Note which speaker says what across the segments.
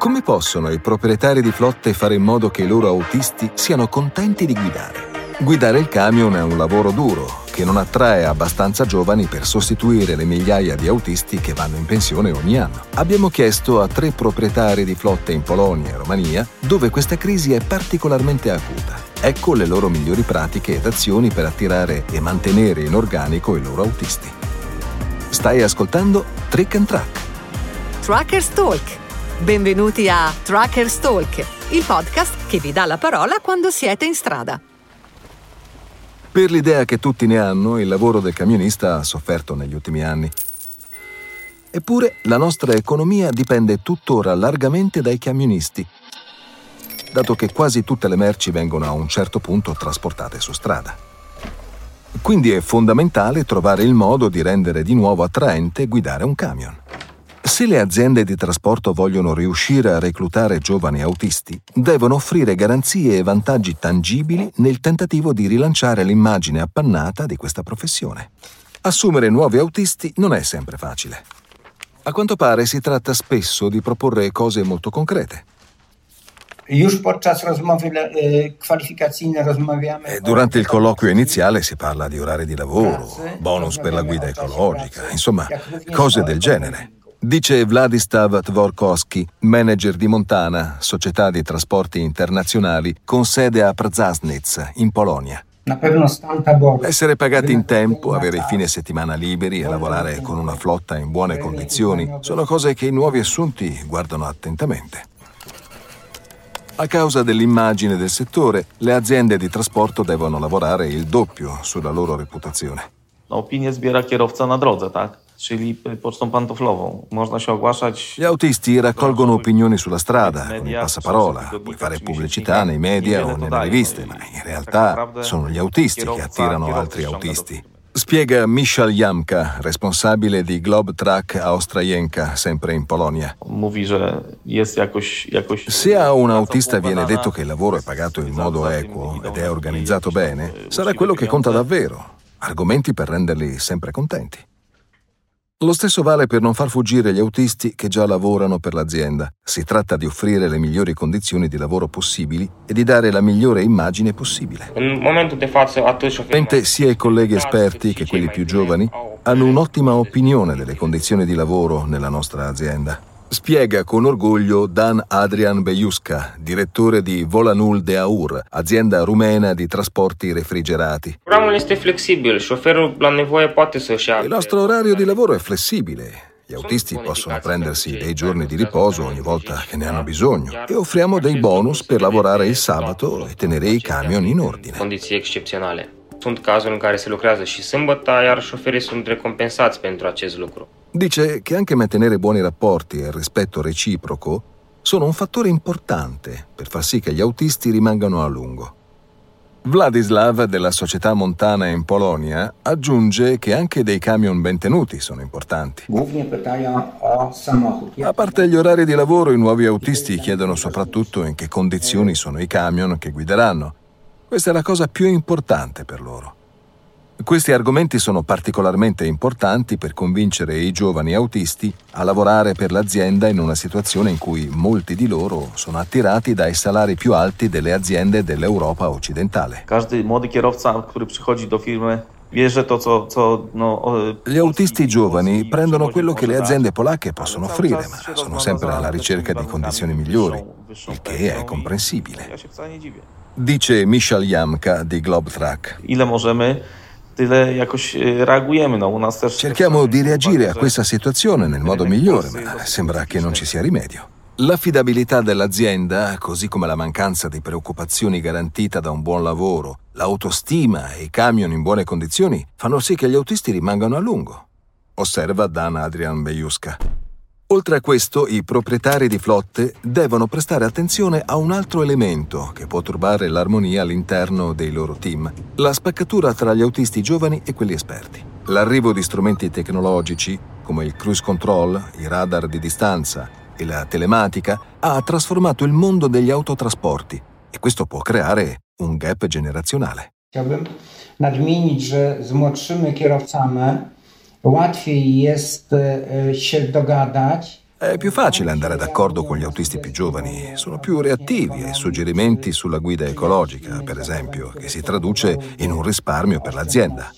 Speaker 1: Come possono i proprietari di flotte fare in modo che i loro autisti siano contenti di guidare? Guidare il camion è un lavoro duro, che non attrae abbastanza giovani per sostituire le migliaia di autisti che vanno in pensione ogni anno. Abbiamo chiesto a tre proprietari di flotte in Polonia e Romania dove questa crisi è particolarmente acuta. Ecco le loro migliori pratiche ed azioni per attirare e mantenere in organico i loro autisti. Stai ascoltando Trick and Track.
Speaker 2: Trackers Talk Benvenuti a Trackers Talk, il podcast che vi dà la parola quando siete in strada.
Speaker 1: Per l'idea che tutti ne hanno, il lavoro del camionista ha sofferto negli ultimi anni. Eppure la nostra economia dipende tuttora largamente dai camionisti, dato che quasi tutte le merci vengono a un certo punto trasportate su strada. Quindi è fondamentale trovare il modo di rendere di nuovo attraente guidare un camion. Se le aziende di trasporto vogliono riuscire a reclutare giovani autisti, devono offrire garanzie e vantaggi tangibili nel tentativo di rilanciare l'immagine appannata di questa professione. Assumere nuovi autisti non è sempre facile. A quanto pare si tratta spesso di proporre cose molto concrete.
Speaker 3: Już podczas rozmowy kwalifikacyjnej rozmawiamy.
Speaker 1: Durante il colloquio iniziale si parla di orari di lavoro, bonus per la guida ecologica, insomma, cose del genere. Dice Vladislav Tvorkovsky, manager di Montana, società di trasporti internazionali con sede a Przasnitz, in Polonia. Essere pagati in tempo, avere i fine settimana liberi e lavorare con una flotta in buone condizioni sono cose che i nuovi assunti guardano attentamente. A causa dell'immagine del settore, le aziende di trasporto devono lavorare il doppio sulla loro reputazione.
Speaker 4: Opinię zbiera kierowca na drodze, tak? Czyli pocztą pantoflową. Można się ogłaszać.
Speaker 1: Gli autisti raccolgono opinioni sulla strada, con il passaparola, puoi fare pubblicità nei media o nelle riviste, ma in realtà sono gli autisti che attirano altri autisti. Spiega Michal Jamka, responsabile di Globe Track Austrajenka, sempre in Polonia. Se a un autista viene detto che il lavoro è pagato in modo equo ed è organizzato bene, sarà quello che conta davvero. Argomenti per renderli sempre contenti. Lo stesso vale per non far fuggire gli autisti che già lavorano per l'azienda. Si tratta di offrire le migliori condizioni di lavoro possibili e di dare la migliore immagine possibile. Mentre sia i colleghi esperti che quelli più giovani hanno un'ottima opinione delle condizioni di lavoro nella nostra azienda. Spiega con orgoglio Dan Adrian Bejuska, direttore di Volanul de Aur, azienda rumena di trasporti refrigerati. Il nostro orario di lavoro è flessibile. Gli autisti possono prendersi dei giorni di riposo ogni volta che ne hanno bisogno e offriamo dei bonus per lavorare il sabato e tenere i camion in ordine.
Speaker 5: Condiții excepționale. Sunt cazuri în care se lucrează și sâmbătă, iar șoferii sunt recompensați pentru acest lucru.
Speaker 1: Dice che anche mantenere buoni rapporti e il rispetto reciproco sono un fattore importante per far sì che gli autisti rimangano a lungo. Vladislav della società montana in Polonia aggiunge che anche dei camion ben tenuti sono importanti. A parte gli orari di lavoro, i nuovi autisti chiedono soprattutto in che condizioni sono i camion che guideranno. Questa è la cosa più importante per loro. Questi argomenti sono particolarmente importanti per convincere i giovani autisti a lavorare per l'azienda in una situazione in cui molti di loro sono attirati dai salari più alti delle aziende dell'Europa occidentale.
Speaker 4: Każdy młody kierowca, który przychodzi do firmy,
Speaker 1: Gli autisti giovani prendono quello che le aziende polacche possono offrire, ma sono sempre alla ricerca di condizioni migliori, il che è comprensibile. Dice Michal Jamka di Globe Track.
Speaker 4: Ile możemy tyle jakoś reagujemy. No, u nas też
Speaker 1: Cerchiamo di reagire a questa situazione nel modo migliore, ma sembra che non ci sia rimedio. L'affidabilità dell'azienda, così come la mancanza di preoccupazioni garantita da un buon lavoro, l'autostima e i camion in buone condizioni fanno sì che gli autisti rimangano a lungo. Osserva Dan Adrian Bejuska. Oltre a questo, i proprietari di flotte devono prestare attenzione a un altro elemento che può turbare l'armonia all'interno dei loro team, la spaccatura tra gli autisti giovani e quelli esperti. L'arrivo di strumenti tecnologici, come il cruise control, i radar di distanza e la telematica, ha trasformato il mondo degli autotrasporti e questo può creare un gap generazionale.
Speaker 3: Chciałbym nadmienić, że z młodszymi kierowcami łatwiej jest się dogadać
Speaker 1: È più facile andare d'accordo con gli autisti più giovani, sono più reattivi ai suggerimenti sulla guida ecologica, per esempio, che si traduce in un risparmio per l'azienda.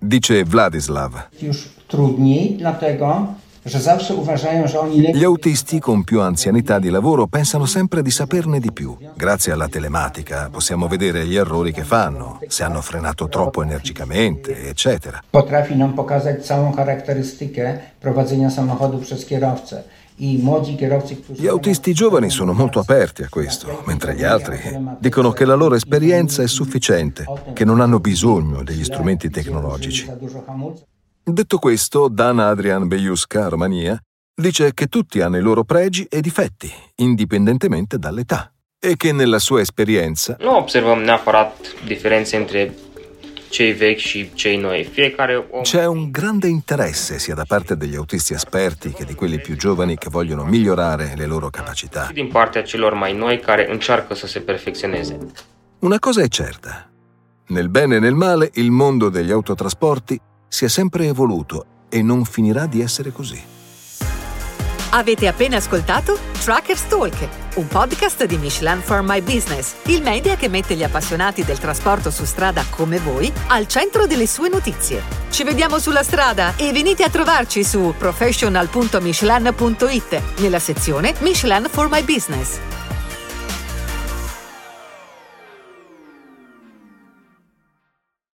Speaker 1: Dice Vladislav.
Speaker 3: Już trudniej, dlatego
Speaker 1: Gli autisti con più anzianità di lavoro pensano sempre di saperne di più. Grazie alla telematica possiamo vedere gli errori che fanno, se hanno frenato troppo energicamente, eccetera.
Speaker 3: Potrafi nam pokazać całą charakterystykę prowadzenia samochodu przez kierowcę.
Speaker 1: Gli autisti giovani sono molto aperti a questo, mentre gli altri dicono che la loro esperienza è sufficiente, che non hanno bisogno degli strumenti tecnologici. Detto questo, Dana Adrian Bejuska, Romania, dice che tutti hanno i loro pregi e difetti, indipendentemente dall'età, e che nella sua esperienza
Speaker 5: Nu observăm neapărat diferențe între cei vechi și cei noi. Fiecare om
Speaker 1: c'è un grande interesse sia da parte degli autisti esperti che di quelli più giovani che vogliono migliorare le loro capacità.
Speaker 5: și din partea celor mai noi care încearcă să se perfecționeze.
Speaker 1: Una cosa è certa. Nel bene e nel male, il mondo degli autotrasporti si è sempre evoluto e non finirà di essere così.
Speaker 2: Avete appena ascoltato Truckers Talk, un podcast di Michelin for My Business, il media che mette gli appassionati del trasporto su strada come voi al centro delle sue notizie. Ci vediamo sulla strada e venite a trovarci su professional.michelin.it nella sezione Michelin for My Business.